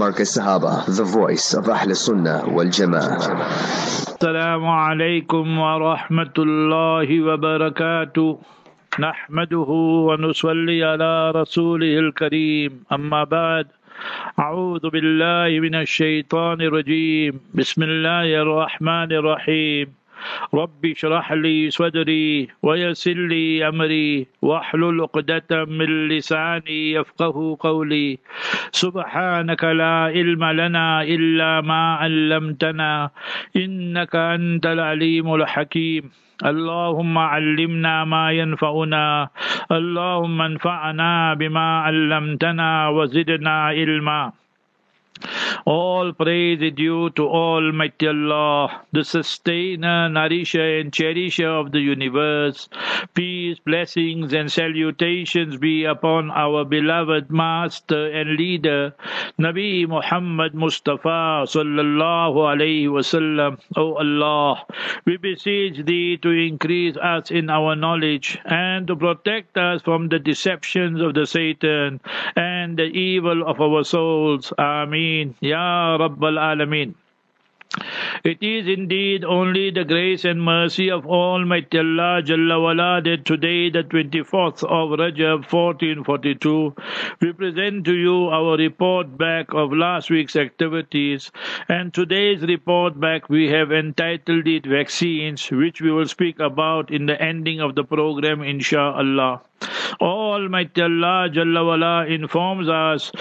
Markaz Sahaba, the voice of Ahl Sunnah wal Jama'ah. Assalamu alaikum wa rahmatullahi wa barakatuh. نحمده ونصلي على رسوله الكريم أما بعد أعوذ بالله من الشيطان الرجيم بسم الله الرحمن الرحيم رب اشرح لي صدري ويسر لي أمري واحلل عقدة من لساني يفقه قولي. سبحانك لا علم لنا إلا ما علمتنا إنك أنت العليم الحكيم. اللهم علمنا ما ينفعنا اللهم انفعنا بما علمتنا وزدنا علما. All praise is due to Almighty Allah, the sustainer, nourisher, and cherisher of the universe. Peace, blessings, and salutations be upon our beloved Master and Leader, Nabi Muhammad Mustafa sallallahu alayhi wasallam. O Allah, we beseech Thee to increase us in our knowledge and to protect us from the deceptions of the Satan and the evil of our souls. Ameen. Ya Rabbal Alameen. It is indeed only the grace and mercy of Almighty Allah Jalla wala that today, the 24th of Rajab 1442, we present to you our report back of last week's activities. And today's report back we have entitled it Vaccines, which we will speak about in the ending of the program, inshaAllah. Almighty Allah Jalla wala informs us,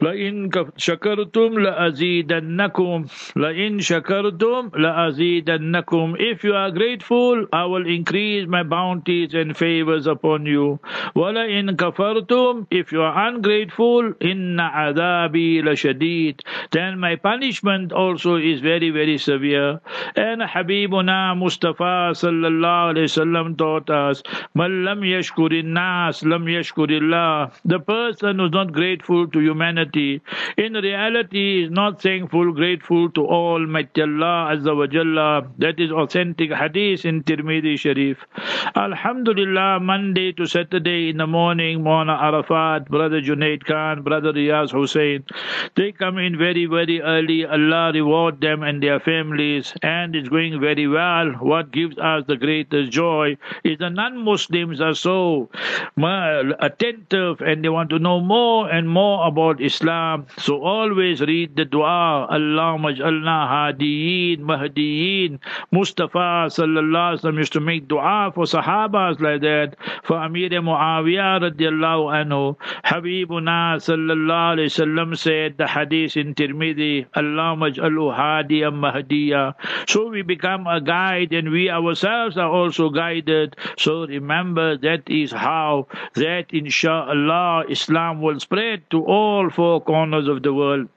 La in shakartum la azidannakum. La in shakartum la azidannakum. If you are grateful, I will increase my bounties and favors upon you. Wala in kafartum. If you are ungrateful, inna adabi la shadid. Then my punishment also is very very severe. And Habibuna Mustafa sallallahu alaihi wasallam taught us, Man yashkurinna nas lam yashkurillah. The person who's not grateful to humanity, in reality is not thankful, grateful to Almighty Allah Azza wa Jalla. That is authentic hadith in Tirmidhi Sharif. Alhamdulillah, Monday to Saturday in the morning, Mona Arafat, Brother Junaid Khan, Brother Riyaz Hussein, they come in very, very early. Allah reward them and their families, and it's going very well. What gives us the greatest joy is the non Muslims are so attentive and they want to know more and more about Islam. So always read the dua, Allah maj'alna hadiyin, mahdiyin. Mustafa sallallahu alaihi used to make dua for sahabas like that. For Amir Muawiyah radiallahu anhu, Habibuna sallallahu alaihi wasallam said the hadith in Tirmidhi, Allah maj'alu hadiyan mahdiya. So we become a guide and we ourselves are also guided. So remember that is how that inshallah Islam will spread to all four corners of the world.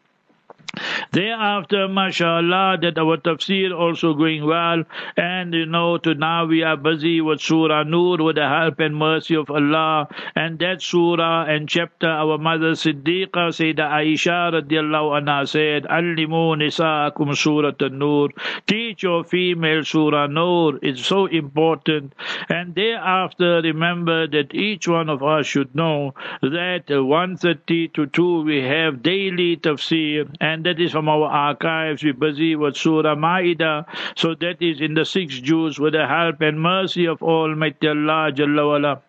Thereafter, mashallah, that our tafsir also going well, and you know, to now we are busy with Surah Nur with the help and mercy of Allah, and that surah and chapter our mother Siddiqa Sayyidah Aisha radiallahu anha said, Allimu nisaakum Surah Nur, teach your female Surah Nur, it's so important, and thereafter remember that each one of us should know that 130 to 2 we have daily tafsir, and that is from our archives. We're busy with Surah Ma'idah. So that is in the six Jews with the help and mercy of Almighty Allah Jalla.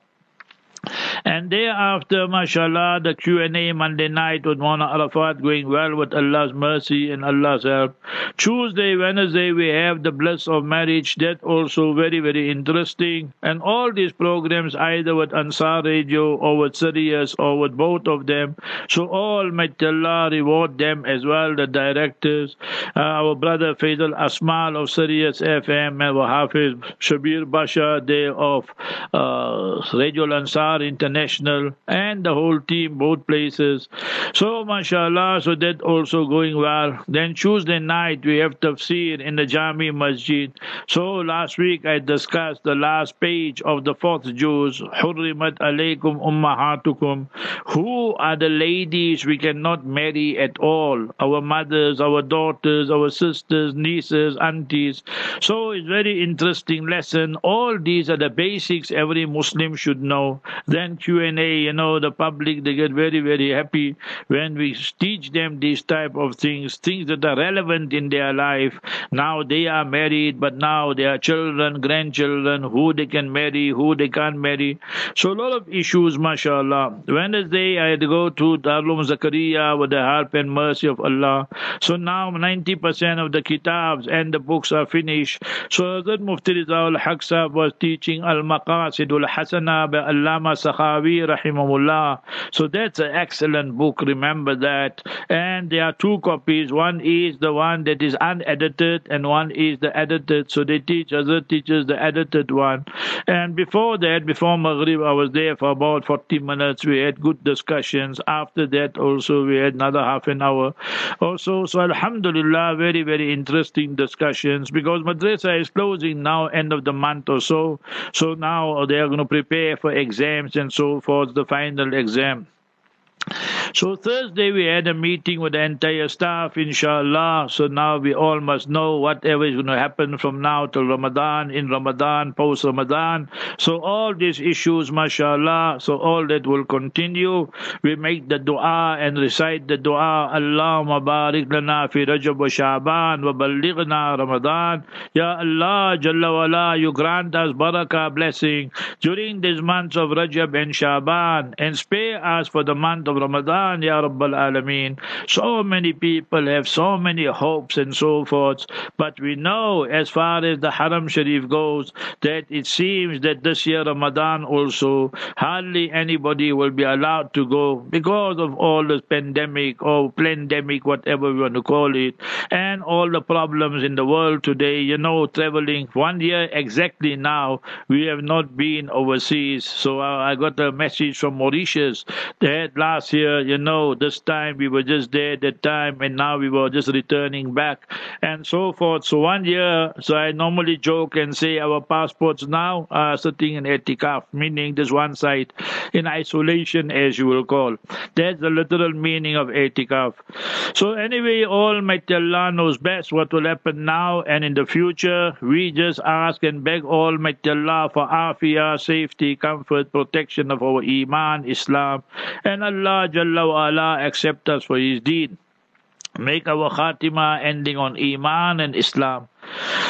And thereafter, mashallah, the Q&A Monday night with Mona Arafat going well with Allah's mercy and Allah's help. Tuesday, Wednesday, we have the bliss of marriage. That also very, very interesting. And all these programs, either with Ansar Radio or with Sirius or with both of them. So all might Allah reward them as well, the directors. Uh, our brother Faisal Asmal of Sirius FM, and Hafiz Shabir Basha, they of uh, Radio Ansar International, and the whole team, both places. So, mashallah, so that also going well. Then Tuesday night, we have tafsir in the Jami Masjid. So, last week I discussed the last page of the fourth juz, Hurrimat alaykum ummahatukum. Who are the ladies we cannot marry at all? Our mothers, our daughters, our sisters, nieces, aunties. So, it's very interesting lesson. All these are the basics every Muslim should know. Then Q&A, you know, the public, they get very, very happy when we teach them these type of things, things that are relevant in their life. Now they are married, but now they are children, grandchildren, who they can marry, who they can't marry. So a lot of issues, mashallah. Wednesday, I had to go to Darul Zakaria with the help and mercy of Allah. So now 90% of the kitabs and the books are finished. So Hazrat Mufti Rizal Haq was teaching Al-Maqasid al-Hasana by Allama Sakhawi rahimahullah. So that's an excellent book, remember that. And there are two copies. One is the one that is unedited and one is the edited. So they teach, other teachers the edited one. And before that, before Maghrib, I was there for about 40 minutes. We had good discussions. After that also, we had another half an hour. Also, so Alhamdulillah, very, very interesting discussions because madrasa is closing now, end of the month or so. So now they are going to prepare for exams and so forth, the final exam. So Thursday we had a meeting with the entire staff, inshallah. So now we all must know whatever is going to happen from now till Ramadan, in Ramadan, post Ramadan. So all these issues, mashallah, so all that will continue. We make the dua and recite the dua. Allahumma barik lana fi Rajab wa Sha'ban wa ballighna Ramadan. Ya Allah, Jalla wala, you grant us barakah, blessing during these months of Rajab and Sha'ban and spare us for the month of Ramadan, Ya Rabbal Alameen. So many people have so many hopes and so forth, but we know as far as the Haram Sharif goes that it seems that this year Ramadan also hardly anybody will be allowed to go because of all the pandemic or pandemic, whatever we want to call it, and all the problems in the world today. You know, traveling one year exactly now, we have not been overseas. So uh, I got a message from Mauritius that last last year, you know, this time we were just there that time, and now we were just returning back, and so forth. So one year, so I normally joke and say our passports now are sitting in etikaf, meaning there's one side in isolation, as you will call. That's the literal meaning of etikaf. So anyway, Almighty Allah knows best what will happen now and in the future. We just ask and beg Almighty Allah for afiyah, safety, comfort, protection of our iman, Islam, and Allah Allah Jalla wa ala accept us for his deed. Make our khatima ending on Iman and Islam.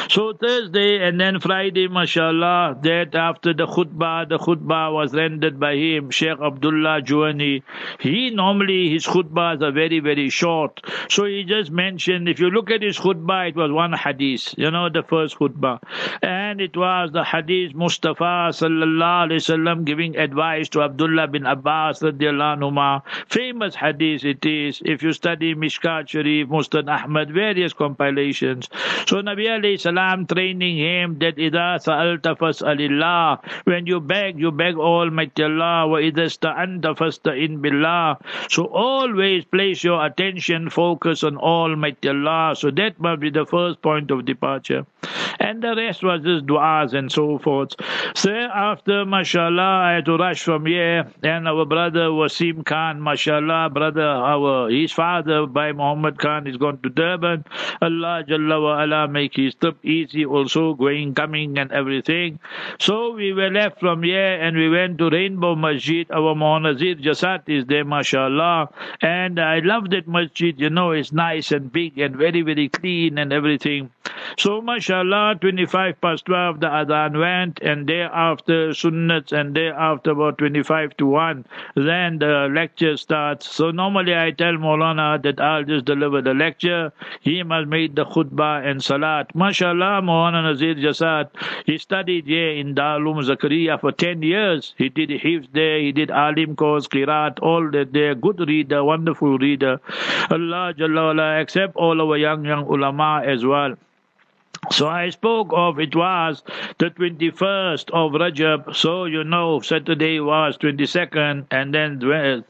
So Thursday and then Friday, mashallah, that after the khutbah, the khutbah was rendered by him, Sheikh Abdullah Juani. He normally, his khutbahs are very, very short. So he just mentioned, if you look at his khutbah, it was one hadith, you know, the first khutbah. And it was the hadith Mustafa sallallahu alayhi wasallam giving advice to Abdullah bin Abbas radiallahu anhu. Famous hadith it is. If you study Mishkat Sharif, Musnad Ahmad, various compilations. So Nabi salam training him that idha sa'alta fas'alillah. When you beg, you beg Almighty Allah. Wa idha sta'anta fasta'in billah. So always place your attention, focus on Almighty Allah. So that must be the first point of departure. And the rest was just du'as and so forth. So after, mashallah, I had to rush from here. And our brother Wasim Khan, mashallah, brother, our his father by Muhammad Khan is gone to Durban. Allah Jalla wa ala make his trip easy also, going, coming and everything. So we were left from here and we went to Rainbow Masjid. Our Monazir Jasat is there, mashallah. And I love that masjid, you know, it's nice and big and very, very clean and everything. So, mashallah, 25 past 12, the adhan went, and thereafter sunnats, and thereafter about 25 to 1, then the lecture starts. So, normally I tell Maulana that I'll just deliver the lecture. He must make the khutbah and salat. MashaAllah, Maulana Nazir Jasat, he studied here in Darul Zakaria for 10 years. He did Hifz there, he did Alim course, Qirat, all that there. Good reader, wonderful reader. Allah Jalla accept all our young, young ulama as well. So I spoke of it was the 21st of Rajab. So you know Saturday was 22nd and then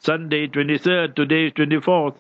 Sunday 23rd. Today is 24th.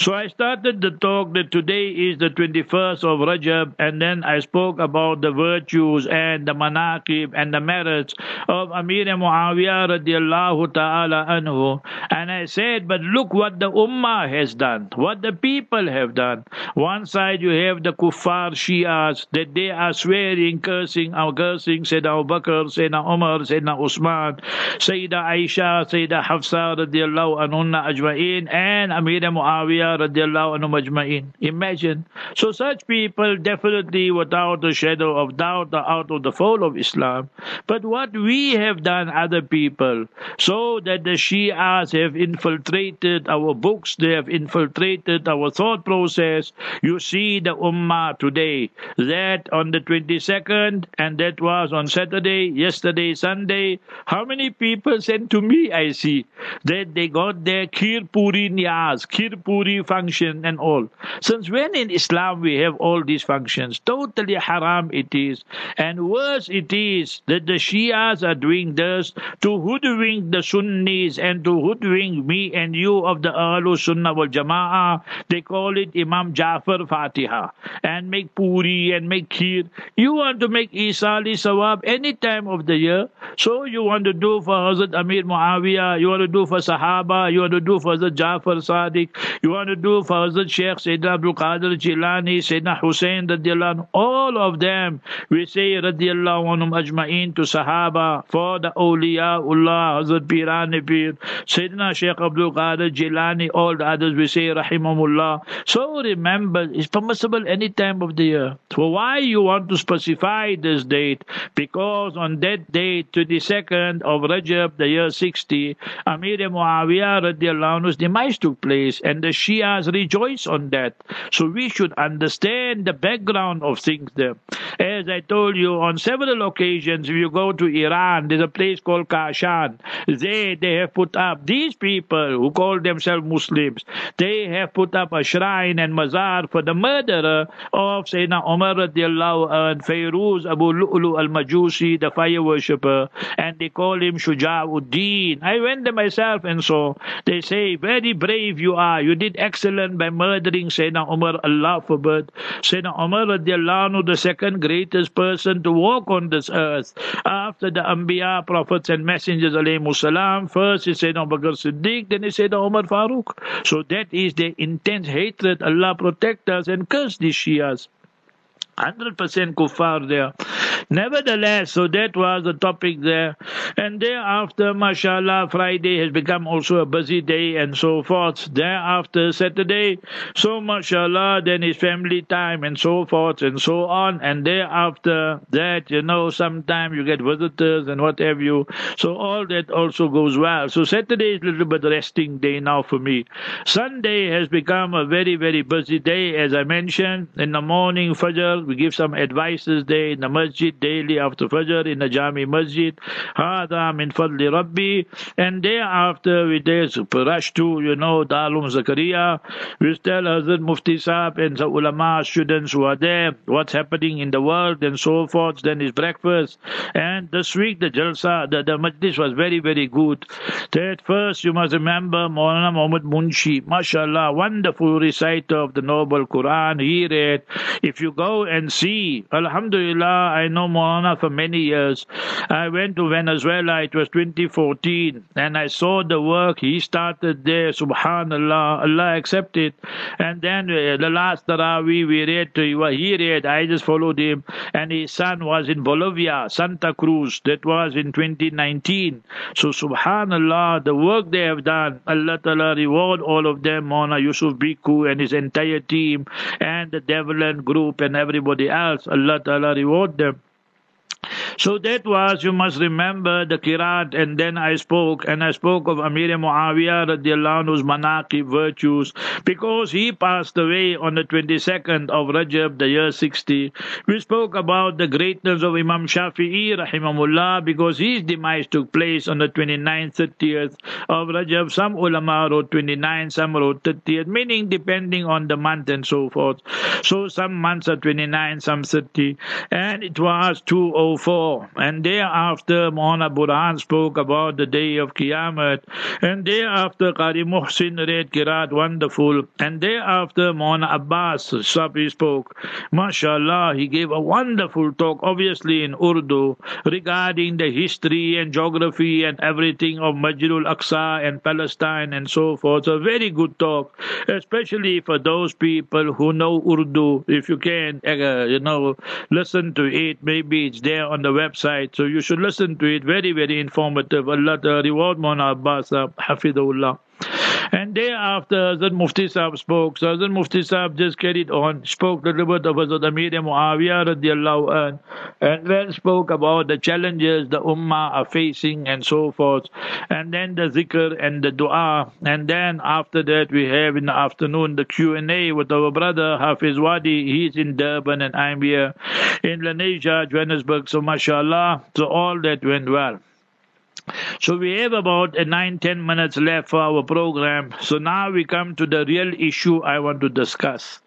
So I started the talk that today is the 21st of Rajab and then I spoke about the virtues and the manaqib and the merits of Amir Muawiyah radiallahu ta'ala anhu. And I said, but look what the ummah has done, what the people have done. One side you have the kuffar Shias that they are swearing, cursing, our cursing Sayyidina Abu Bakr, Sayyidina Umar, Sayyidina Usman, Sayyida Aisha, Sayyida Hafsa radiallahu anhunna ajma'in, and Amir Muawiyah radiallahu anhu ajma'in. Imagine. So such people definitely without a shadow of doubt are out of the fold of Islam. But what we have done other people, so that the Shias have infiltrated our books, they have infiltrated our thought process. You see the Ummah today, that on the 22nd, and that was on Saturday, yesterday, Sunday, how many people sent to me, I see, that they got their Kheer Puri Niyaz, Kheer Puri function and all. Since when in Islam we have all these functions? Totally haram it is. And worse it is that the Shias are doing this to hoodwink the Sunnis and to hoodwink me and you of the Ahlul Sunnah wal Jama'ah. They call it Imam Jafar Fatiha and make Puri and make Kheer. You want to make Isali Sawab any time of the year. So you want to do for Hazrat Amir Muawiyah, you want to do for Sahaba, you want to do for Hazrat Jafar Sadiq, you want to do for Hazrat Sheikh Sayyidina Abdul Qadir Jilani, Sayyidina Hussein radiallahu all of them. We say radiallahu anhum ajma'in to Sahaba for the awliyaullah, Hazrat Pirani Pir, Sayyidina Sheikh Abdul Qadir Jilani, all the others we say rahimahullah. So remember, it's permissible any time of the year. Why you want to specify this date? Because on that date, 22nd of Rajab, the year 60, Amir Muawiyah radiallahu anhu's demise took place and the Shias rejoice on that. So we should understand the background of things there. As I told you on several occasions, if you go to Iran, there's a place called Kashan. There they have put up, these people who call themselves Muslims, they have put up a shrine and mazar for the murderer of Sayyidina Umar radiallahu and Fayruz Abu Lu'lu al-Majusi, the fire worshipper, and they call him Shuja'uddin. I went there myself and so they say, very brave you are. You did excellent by murdering Sayyidina Umar, Allah forbid. Sayyidina Umar radiallahu the second greatest person to walk on this earth after the Anbiya, prophets and messengers salam. First is Sayyidina Abu Bakr Siddiq, then is Sayyidina Umar Farooq. So that is the intense hatred. Allah protect us and curse these Shias. 100% kuffar there. Nevertheless, so that was the topic there. And thereafter, mashallah, Friday has become also a busy day and so forth. Thereafter, Saturday, so mashallah, then is family time and so forth and so on. And thereafter that, you know, sometimes you get visitors and what have you. So all that also goes well. So Saturday is a little bit resting day now for me. Sunday has become a very, very busy day, as I mentioned. In the morning, Fajr, we give some advices there in the masjid daily after Fajr in the Jami Masjid. Hada min fadli Rabbi. And thereafter we there's to, you know, Darul Zakaria. We tell Hazrat Mufti Saab and the ulama students who are there what's happening in the world and so forth. Then is breakfast. And this week the Jalsa, the, the Majlis was very, very good. That first you must remember Maulana Muhammad Munshi. MashaAllah, wonderful reciter of the Noble Quran. He read, if you go and and see. Alhamdulillah, I know Maulana for many years. I went to Venezuela, it was 2014, and I saw the work he started there. Subhanallah, Allah accepted. And then uh, the last Taraweeh we read to you, he read, I just followed him, and his son was in Bolivia, Santa Cruz, that was in 2019. So Subhanallah, the work they have done, Allah Ta'ala reward all of them, Maulana Yusuf Biku and his entire team, and the Deviland group and everybody everybody else. Allah Ta'ala reward them. So that was, you must remember, the Kirat, and then I spoke, and I spoke of Amir Muawiyah radiallahu anhu's manaqib virtues, because he passed away on the 22nd of Rajab, the year 60. We spoke about the greatness of Imam Shafi'i rahimahullah, because his demise took place on the 29th, 30th of Rajab. Some ulama wrote 29, some wrote 30th, meaning depending on the month and so forth. So some months are 29, some 30, and it was 204 4. And thereafter, Mohana Burhan spoke about the day of Qiyamah. And thereafter, Qari Muhsin read Kirat, wonderful. And thereafter, Mohana Abbas Safi spoke. MashaAllah, he gave a wonderful talk, obviously in Urdu, regarding the history and geography and everything of Majrul Aqsa and Palestine and so forth. A very good talk, especially for those people who know Urdu. If you can, uh, you know, listen to it. Maybe it's there on the website. So you should listen to it. Very, very informative. Allah reward Mona Abbas, uh, Hafidullah. And thereafter, Hazrat Mufti Sahib spoke. So Hazrat Mufti Sahib just carried on, spoke a little bit of Hazrat Amir Muawiyah radiallahu anh, and then spoke about the challenges the Ummah are facing and so forth. And then the zikr and the dua. And then after that, we have in the afternoon the Q&A with our brother Hafiz Wadi. He's in Durban and I'm here in Lenasia, Johannesburg. So mashallah, so all that went well. So we have about uh, nine, ten minutes left for our program. So now we come to the real issue I want to discuss.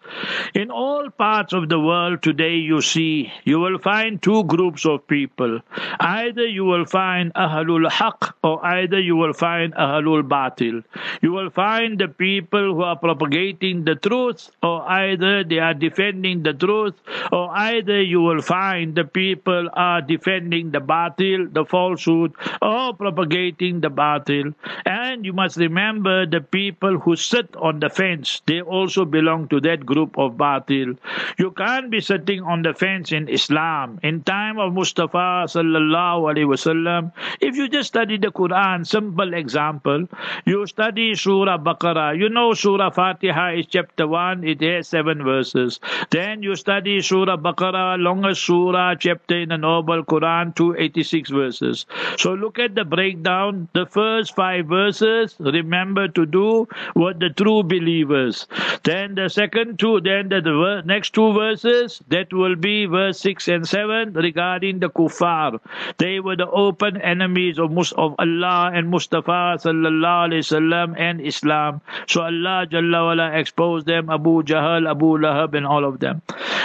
In all parts of the world today, you see, you will find two groups of people. Either you will find Ahlul Haq or either you will find Ahlul Batil. You will find the people who are propagating the truth or either they are defending the truth or either you will find the people are defending the Batil, the falsehood, or propagating the Batil. And you must remember the people who sit on the fence, they also belong to that group of batil. You can't be sitting on the fence in Islam. In time of Mustafa sallallahu alaihi wasallam, if you just study the Quran, simple example, you study Surah Baqarah. You know Surah Fatiha is chapter 1, it has 7 verses. Then you study Surah Baqarah, longest surah, chapter in the Noble Quran, 286 verses. So look at the breakdown. The first 5 verses, remember to do what the true believers. Then the second two then the next two verses, that will be verse 6 and 7 regarding the kuffar. They were the open enemies of, of Allah and Mustafa sallallahu wasallam and Islam. So Allah Jalla wala exposed them, Abu Jahl, Abu Lahab and all of them.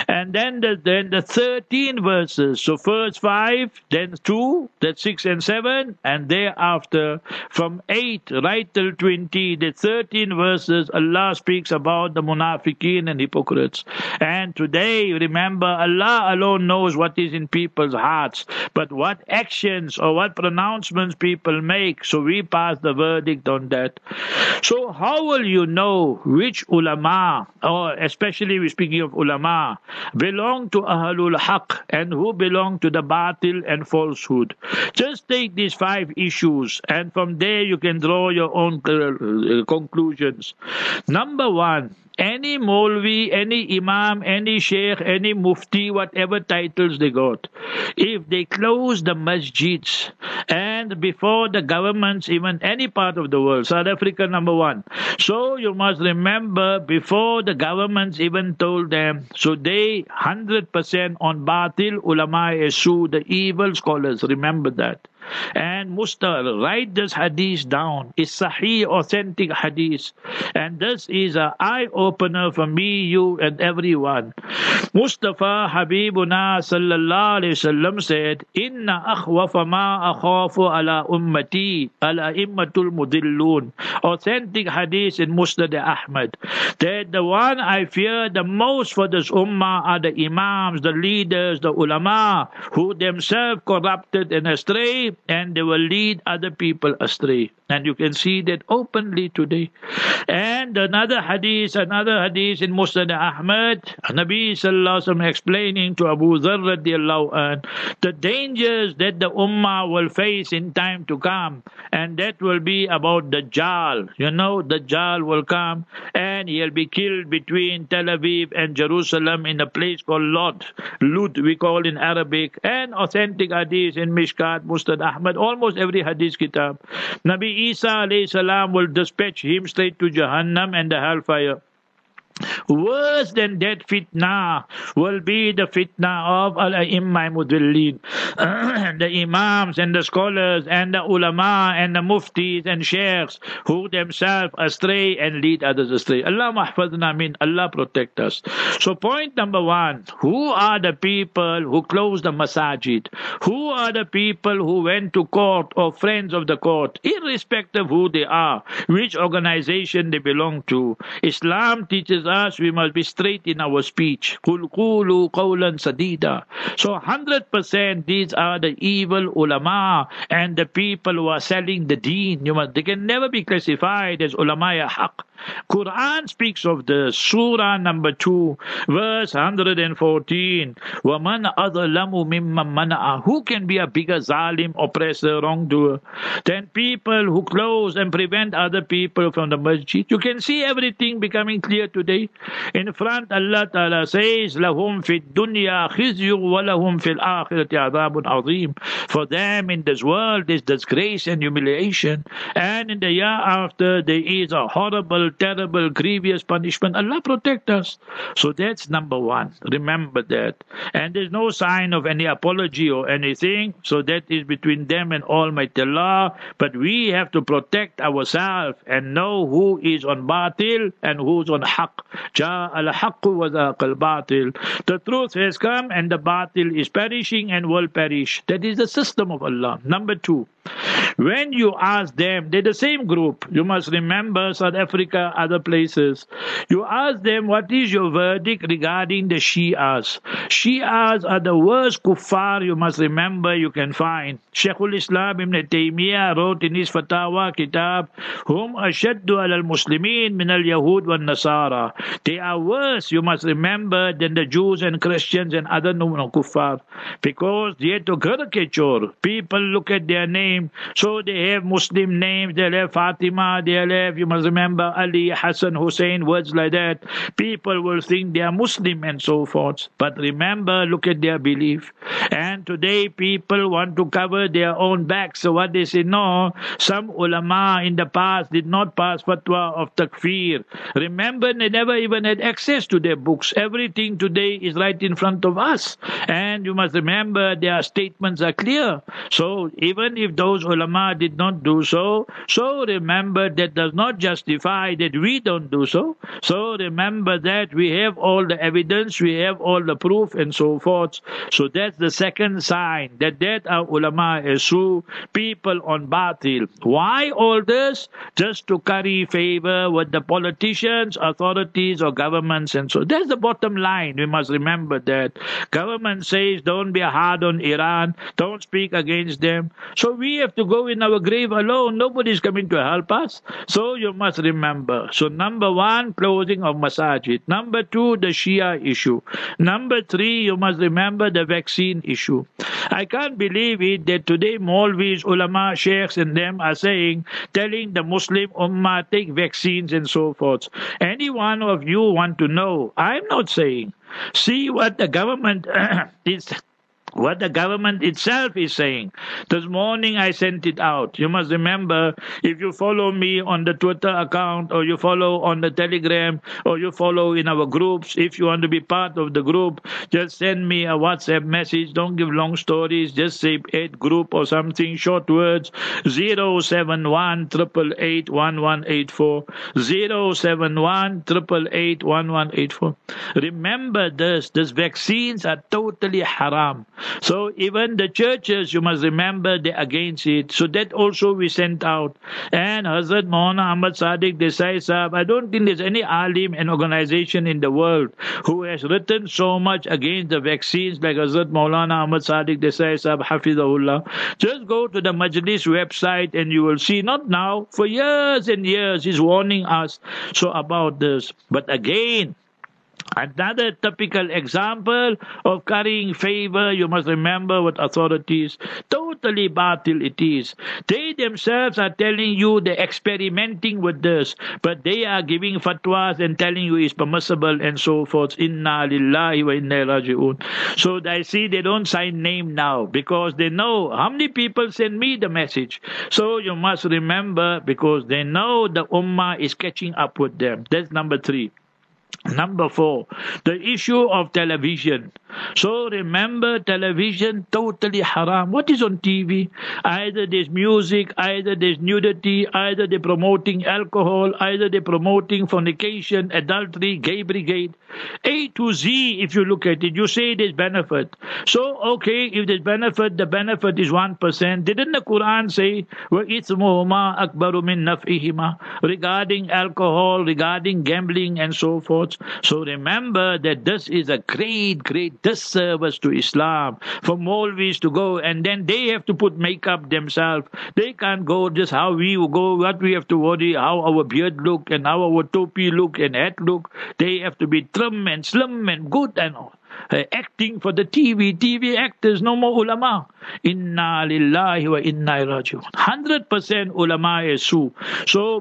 And then the, then the 13 verses. So first 5, then 2, that's 6 and 7, and thereafter from 8 right till 20, the 13 verses, Allah speaks about the munafiqeen and hypocrites. And today, remember, Allah alone knows what is in people's hearts, but what actions or what pronouncements people make. So we pass the verdict on that. So how will you know which ulama, or especially we're speaking of ulama, belong to Ahlul Haq and who belong to the batil and falsehood? Just take these five issues, and from there you can draw your own uh, conclusions. Number one, any Molvi, any Imam, any Sheikh, any Mufti, whatever titles they got, if they close the masjids and before the governments, even any part of the world, South Africa number one. So you must remember before the governments even told them, so they 100% on Batil ulama esu, the evil scholars, remember that and Musta write this hadith down. It's Sahih, authentic hadith. And this is an eye opener for me, you, and everyone. Mustafa Habibuna sallallahu alayhi wasallam said, Inna akhwafa ma akhafu ala ummati, ala immatul mudillun. Authentic hadith in Musnad Ahmad. That the one I fear the most for this ummah are the imams, the leaders, the ulama, who themselves corrupted and astray and they will lead other people astray. And you can see that openly today. And another hadith, another hadith in Musnad Ahmad, Nabi Sallallahu explaining to Abu Dharr radiallahu an, the dangers that the Ummah will face in time to come. And that will be about the. You know, the Dajjal will come and he'll be killed between Tel Aviv and Jerusalem in a place called Lod. Lud, we call in Arabic. And authentic hadith in Mishkat, Musnad Ahmad, almost every hadith kitab. Nabi Isa alayhi salam will dispatch him straight to Jahannam and the hellfire. Worse than that fitna will be the fitna of al-Imam Mudillin, the Imams and the scholars and the ulama and the muftis and sheikhs who themselves astray and lead others astray. Allah mahfazna min, Allah protect us. So point number one, who are the people who close the masajid? Who are the people who went to court or friends of the court, irrespective of who they are, which organization they belong to? Islam teaches us, we must be straight in our speech. Kulkulu qawlan sadida. So 100% these are the evil ulama and the people who are selling the deen. You must, they can never be classified as ulama haq. Quran speaks of the Surah number 2, verse 114. وَمَنْ أَظْلَمُ مِمَّنْ مَنَعَ Who can be a bigger zalim, oppressor, wrongdoer than people who close and prevent other people from the masjid? You can see everything becoming clear today. In front, Allah Ta'ala says, لَهُمْ فِي الدُّنْيَا خِزْيُ وَلَهُمْ فِي الْآخِرَةِ عَذَابٌ عَظِيمٌ For them in this world is disgrace and humiliation, and in the year after there is a horrible terrible, grievous punishment. Allah protect us. So that's number one. Remember that. And there's no sign of any apology or anything. So that is between them and Almighty Allah. But we have to protect ourselves and know who is on batil and who's on haqq. Ja al al. The truth has come and the batil is perishing and will perish. That is the system of Allah. Number two. When you ask them, they're the same group. You must remember South Africa, other places. You ask them, what is your verdict regarding the Shias? Shias are the worst kuffar you must remember you can find. Sheikhul Islam Ibn Taymiyyah wrote in his Fatawa kitab, Hum ashaddu al muslimin min al Yahud wa Nasara. They are worse, you must remember, than the Jews and Christians and other kuffar. Because they are to caricature. People look at their name. So they have Muslim names. They'll have Fatima. They'll have, you must remember, Ali, Hassan, Hussein, words like that. People will think they are Muslim and so forth. But remember, look at their belief. And today people want to cover their own backs. So what they say, no, some ulama in the past did not pass fatwa of takfir. Remember, they never even had access to their books. Everything today is right in front of us. And you must remember their statements are clear. So even if ulama did not do so, so remember that does not justify that we don't do so. So remember that we have all the evidence, we have all the proof and so forth. So that's the second sign that that are ulama true people on batil. Why all this? Just to curry favor with the politicians, authorities or governments and so that's the bottom line. We must remember that. Government says don't be hard on Iran, don't speak against them. So we have to go in our grave alone. Nobody's coming to help us. So you must remember. So number one, closing of masajid. Number two, the Shia issue. Number three, you must remember the vaccine issue. I can't believe it that today Maulvis, ulama, sheikhs and them are saying, telling the Muslim ummah take vaccines and so forth. Any one of you want to know? I'm not saying. See what the government is what the government itself is saying. This morning I sent it out. You must remember, if you follow me on the Twitter account or you follow on the Telegram or you follow in our groups, if you want to be part of the group, just send me a WhatsApp message. Don't give long stories. Just say eight group or something, short words. 071 888 1184. 071 888 Remember this. These vaccines are totally haram. So even the churches, you must remember, they're against it. So that also we sent out. And Hazrat Maulana Ahmad Sadiq Desai Sahab, I don't think there's any alim and organization in the world who has written so much against the vaccines like Hazrat Maulana Ahmad Sadiq Desai Sahab, Hafizahullah. Just go to the Majlis website and you will see, not now, for years and years, he's warning us so about this. But again, Another typical example of carrying favor, you must remember what authorities, totally batil it is. They themselves are telling you they're experimenting with this, but they are giving fatwas and telling you it's permissible and so forth. Inna lillahi wa inna raji'un. So I see they don't sign name now because they know how many people send me the message. So you must remember because they know the ummah is catching up with them. That's number three. Number four, the issue of television. So remember, television totally haram. What is on TV? Either there's music, either there's nudity, either they're promoting alcohol, either they're promoting fornication, adultery, gay brigade. A to Z, if you look at it, you say there's benefit. So, okay, if there's benefit, the benefit is 1%. Didn't the Quran say, وَإِثْمُهُمَا أَكْبَرُ مِن نَفْئِهِمَا regarding alcohol, regarding gambling, and so forth? So remember that this is a great, great disservice to Islam for Maulvis to go and then they have to put makeup themselves. They can't go just how we go, what we have to worry, how our beard look and how our topi look and hat look. They have to be trim and slim and good and all uh, acting for the TV, TV actors, no more ulama. Inna lillahi wa inna rajiun. 100% ulama is. So,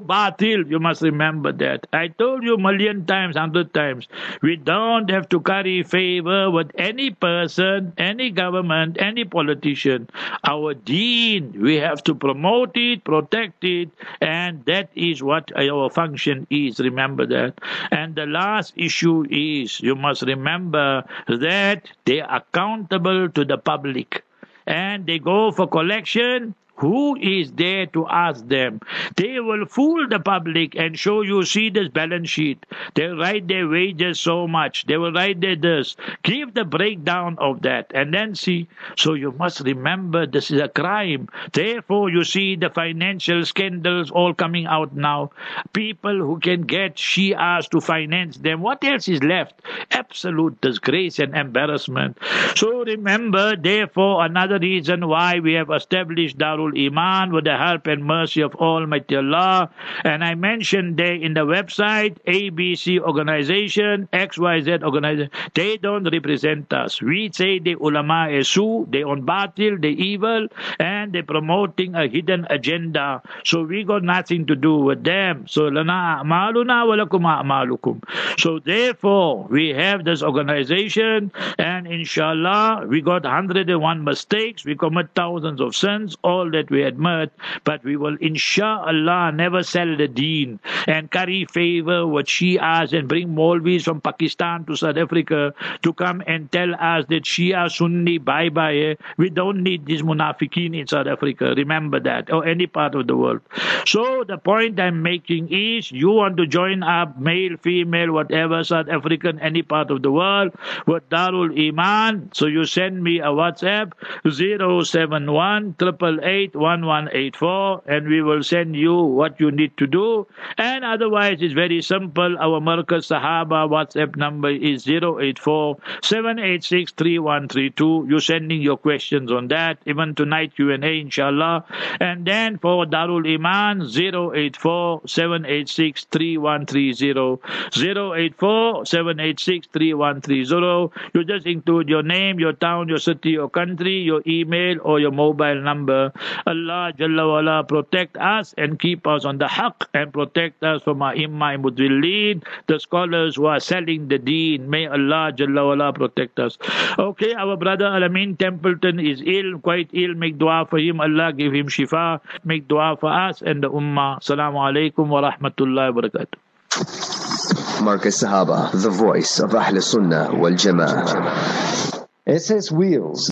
batil, you must remember that. I told you million times, hundred times, we don't have to carry favor with any person, any government, any politician. Our deen, we have to promote it, protect it, and that is what our function is. Remember that. And the last issue is, you must remember that they are accountable to the public. And they go for collection who is there to ask them? They will fool the public and show you, see this balance sheet. They write their wages so much. They will write their this. Give the breakdown of that and then see. So you must remember this is a crime. Therefore, you see the financial scandals all coming out now. People who can get Shias to finance them. What else is left? Absolute disgrace and embarrassment. So remember, therefore, another reason why we have established Darul Iman with the help and mercy of Almighty Allah. And I mentioned there in the website, ABC organization, XYZ organization, they don't represent us. We say the ulama is su, they on batil, they evil, and they promoting a hidden agenda. So we got nothing to do with them. So lana a'maluna a'malukum. So therefore, we have this organization, and inshallah, we got 101 mistakes, we commit thousands of sins, all that we admit, but we will inshallah never sell the deen and carry favor what with Shias and bring Maulvis from Pakistan to South Africa to come and tell us that Shia Sunni bye bye. We don't need these munafiqeen in South Africa. Remember that, or any part of the world. So the point I'm making is you want to join up, male, female, whatever, South African, any part of the world, with Darul Iman. So you send me a WhatsApp 071 1184 and we will send you what you need to do. And otherwise, it's very simple. Our Markaz Sahaba WhatsApp number is 084 786 3132. You're sending your questions on that. Even tonight, Q&A, inshallah. And then for Darul Iman, 084 786 3130. 084 786 3130. You just include your name, your town, your city, your country, your email, or your mobile number. Allah Jalla wala protect us and keep us on the haqq and protect us from our imma the scholars who are selling the deen. May Allah Jalla wala protect us. Okay, our brother Alamin Templeton is ill, quite ill. Make dua for him. Allah give him shifa. Make dua for us and the ummah. Assalamu alaikum wa rahmatullahi wa barakatuh. Markaz Sahaba, the voice of Ahl Sunnah wal Jama'ah. SS Wheels